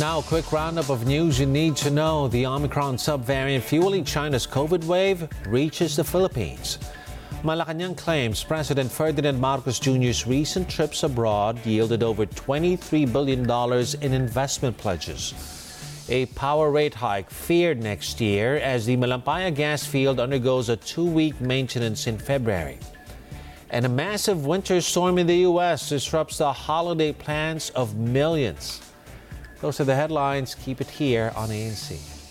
Now, a quick roundup of news you need to know. The Omicron subvariant fueling China's COVID wave reaches the Philippines. Malacanang claims President Ferdinand Marcos Jr.'s recent trips abroad yielded over $23 billion in investment pledges. A power rate hike feared next year as the Malampaya gas field undergoes a two week maintenance in February. And a massive winter storm in the U.S. disrupts the holiday plans of millions. Those are the headlines. Keep it here on ANC.